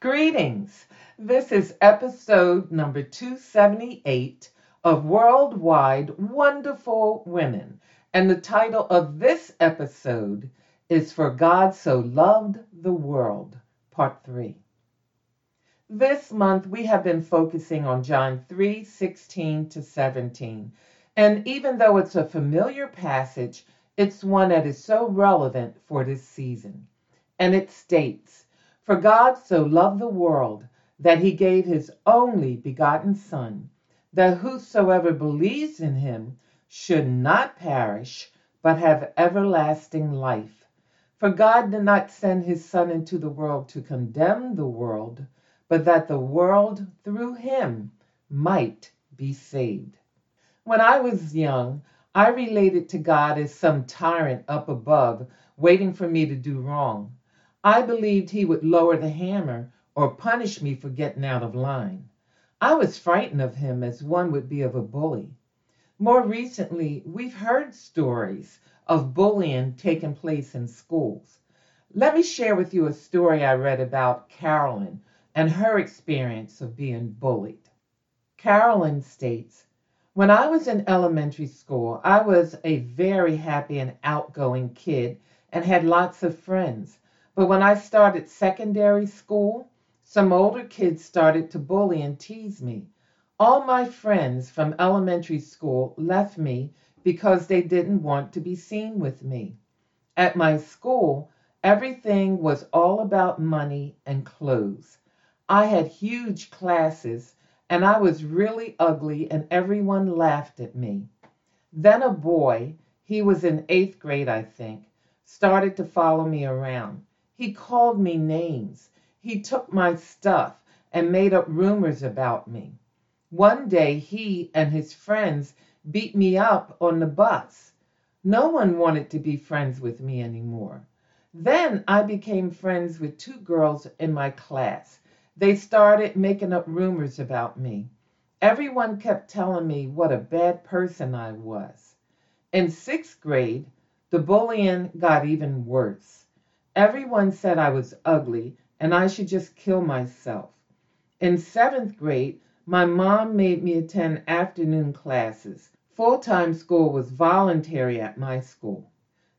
Greetings. This is episode number 278 of Worldwide Wonderful Women. And the title of this episode is For God So Loved the World, Part 3. This month we have been focusing on John 3 16 to 17. And even though it's a familiar passage, it's one that is so relevant for this season. And it states, for God so loved the world that he gave his only begotten Son, that whosoever believes in him should not perish, but have everlasting life. For God did not send his Son into the world to condemn the world, but that the world through him might be saved. When I was young, I related to God as some tyrant up above, waiting for me to do wrong. I believed he would lower the hammer or punish me for getting out of line. I was frightened of him as one would be of a bully. More recently, we've heard stories of bullying taking place in schools. Let me share with you a story I read about Carolyn and her experience of being bullied. Carolyn states, When I was in elementary school, I was a very happy and outgoing kid and had lots of friends. But when I started secondary school, some older kids started to bully and tease me. All my friends from elementary school left me because they didn't want to be seen with me. At my school, everything was all about money and clothes. I had huge classes and I was really ugly and everyone laughed at me. Then a boy, he was in eighth grade, I think, started to follow me around. He called me names. He took my stuff and made up rumors about me. One day he and his friends beat me up on the bus. No one wanted to be friends with me anymore. Then I became friends with two girls in my class. They started making up rumors about me. Everyone kept telling me what a bad person I was. In sixth grade, the bullying got even worse. Everyone said I was ugly and I should just kill myself. In seventh grade, my mom made me attend afternoon classes. Full time school was voluntary at my school.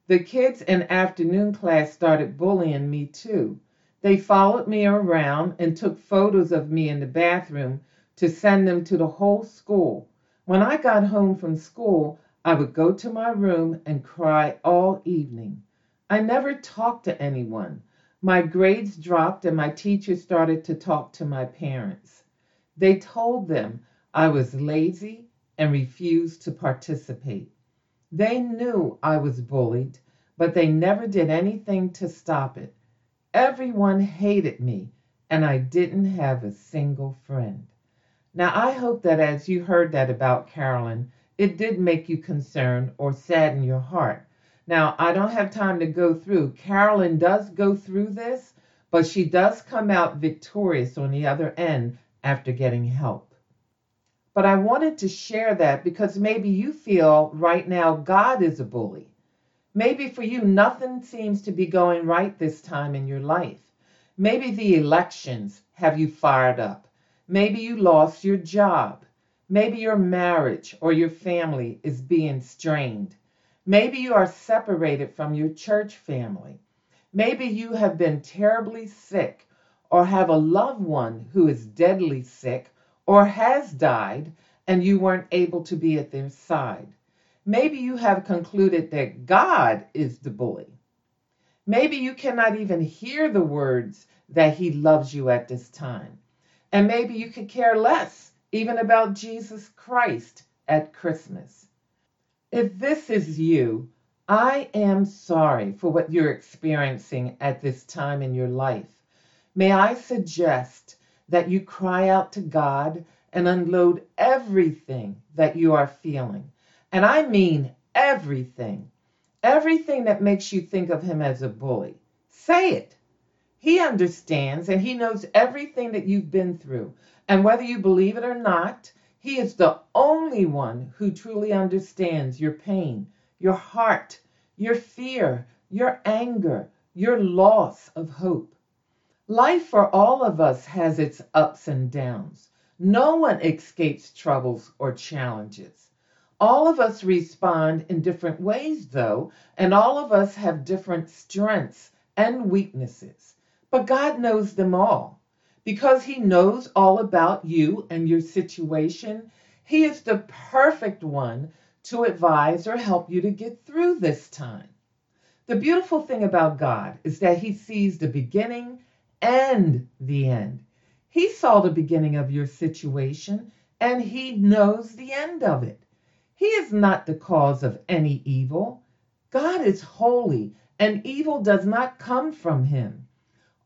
The kids in afternoon class started bullying me too. They followed me around and took photos of me in the bathroom to send them to the whole school. When I got home from school, I would go to my room and cry all evening. I never talked to anyone. My grades dropped and my teachers started to talk to my parents. They told them I was lazy and refused to participate. They knew I was bullied, but they never did anything to stop it. Everyone hated me, and I didn't have a single friend. Now, I hope that as you heard that about Carolyn, it did make you concerned or sadden your heart now, I don't have time to go through. Carolyn does go through this, but she does come out victorious on the other end after getting help. But I wanted to share that because maybe you feel right now God is a bully. Maybe for you, nothing seems to be going right this time in your life. Maybe the elections have you fired up. Maybe you lost your job. Maybe your marriage or your family is being strained. Maybe you are separated from your church family. Maybe you have been terribly sick or have a loved one who is deadly sick or has died and you weren't able to be at their side. Maybe you have concluded that God is the bully. Maybe you cannot even hear the words that He loves you at this time. And maybe you could care less even about Jesus Christ at Christmas. If this is you, I am sorry for what you're experiencing at this time in your life. May I suggest that you cry out to God and unload everything that you are feeling. And I mean everything. Everything that makes you think of him as a bully. Say it. He understands and he knows everything that you've been through. And whether you believe it or not, he is the only one who truly understands your pain, your heart, your fear, your anger, your loss of hope. Life for all of us has its ups and downs. No one escapes troubles or challenges. All of us respond in different ways, though, and all of us have different strengths and weaknesses. But God knows them all. Because He knows all about you and your situation, He is the perfect one to advise or help you to get through this time. The beautiful thing about God is that He sees the beginning and the end. He saw the beginning of your situation and he knows the end of it. He is not the cause of any evil. God is holy and evil does not come from him.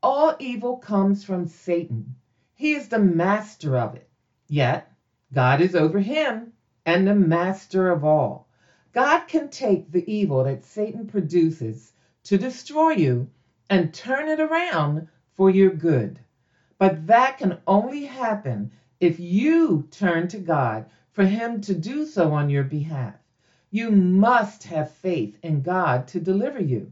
All evil comes from Satan. He is the master of it. Yet, God is over him and the master of all. God can take the evil that Satan produces to destroy you and turn it around for your good. But that can only happen if you turn to God for Him to do so on your behalf. You must have faith in God to deliver you.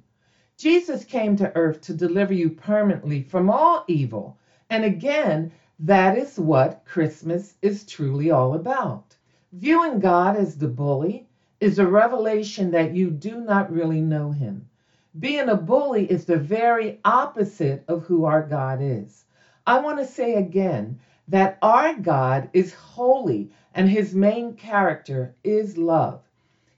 Jesus came to earth to deliver you permanently from all evil. And again, that is what Christmas is truly all about. Viewing God as the bully is a revelation that you do not really know Him. Being a bully is the very opposite of who our God is. I want to say again that our God is holy and his main character is love.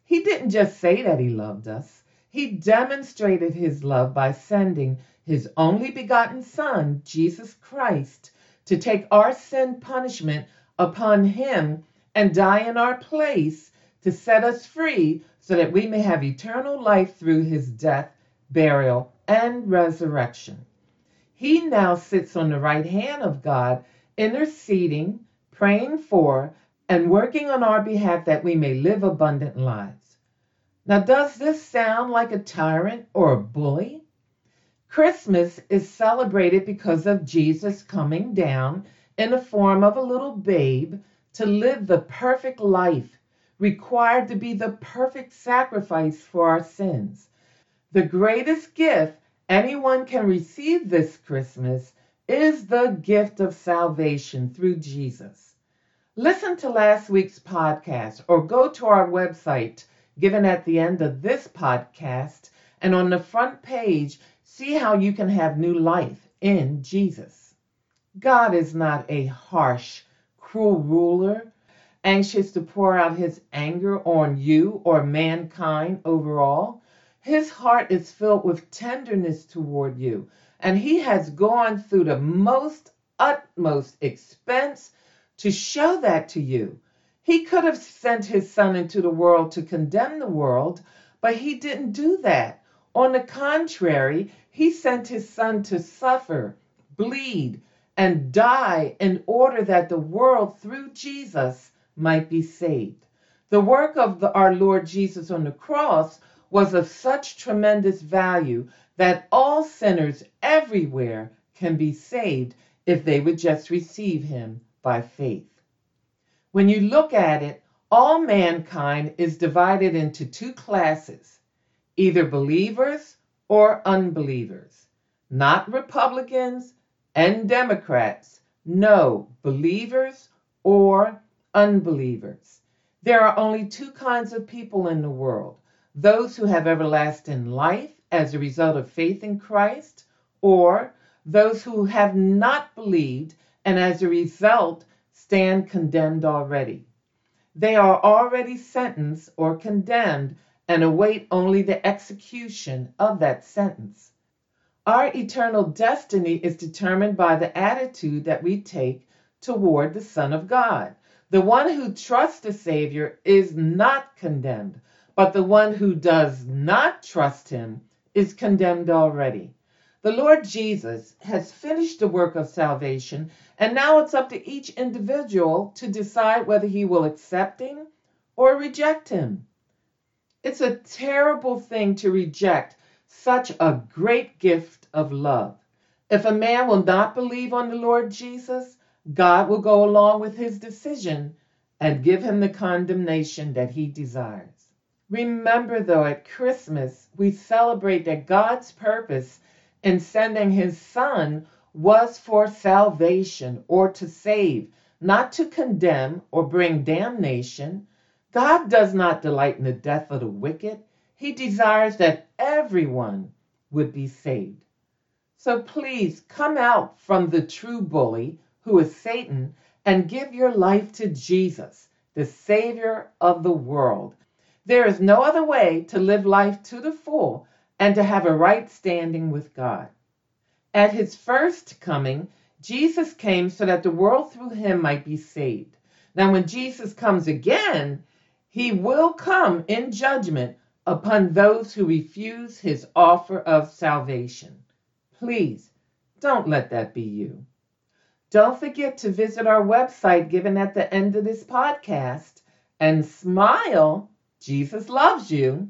He didn't just say that he loved us, he demonstrated his love by sending his only begotten Son, Jesus Christ, to take our sin punishment upon him and die in our place to set us free so that we may have eternal life through his death burial, and resurrection. He now sits on the right hand of God, interceding, praying for, and working on our behalf that we may live abundant lives. Now, does this sound like a tyrant or a bully? Christmas is celebrated because of Jesus coming down in the form of a little babe to live the perfect life required to be the perfect sacrifice for our sins. The greatest gift anyone can receive this Christmas is the gift of salvation through Jesus. Listen to last week's podcast or go to our website given at the end of this podcast and on the front page see how you can have new life in Jesus. God is not a harsh, cruel ruler, anxious to pour out his anger on you or mankind overall. His heart is filled with tenderness toward you, and he has gone through the most utmost expense to show that to you. He could have sent his son into the world to condemn the world, but he didn't do that. On the contrary, he sent his son to suffer, bleed, and die in order that the world through Jesus might be saved. The work of the, our Lord Jesus on the cross was of such tremendous value that all sinners everywhere can be saved if they would just receive him by faith. When you look at it, all mankind is divided into two classes either believers or unbelievers, not Republicans and Democrats. No, believers or unbelievers. There are only two kinds of people in the world those who have everlasting life as a result of faith in Christ, or those who have not believed and as a result stand condemned already. They are already sentenced or condemned and await only the execution of that sentence. Our eternal destiny is determined by the attitude that we take toward the Son of God. The one who trusts the Savior is not condemned, but the one who does not trust him is condemned already. The Lord Jesus has finished the work of salvation, and now it's up to each individual to decide whether he will accept him or reject him. It's a terrible thing to reject such a great gift of love. If a man will not believe on the Lord Jesus, God will go along with his decision and give him the condemnation that he desires. Remember, though, at Christmas, we celebrate that God's purpose in sending his Son was for salvation or to save, not to condemn or bring damnation. God does not delight in the death of the wicked. He desires that everyone would be saved. So please come out from the true bully, who is Satan, and give your life to Jesus, the Savior of the world. There is no other way to live life to the full and to have a right standing with God. At his first coming, Jesus came so that the world through him might be saved. Now, when Jesus comes again, he will come in judgment upon those who refuse his offer of salvation. Please don't let that be you. Don't forget to visit our website given at the end of this podcast and smile. Jesus loves you.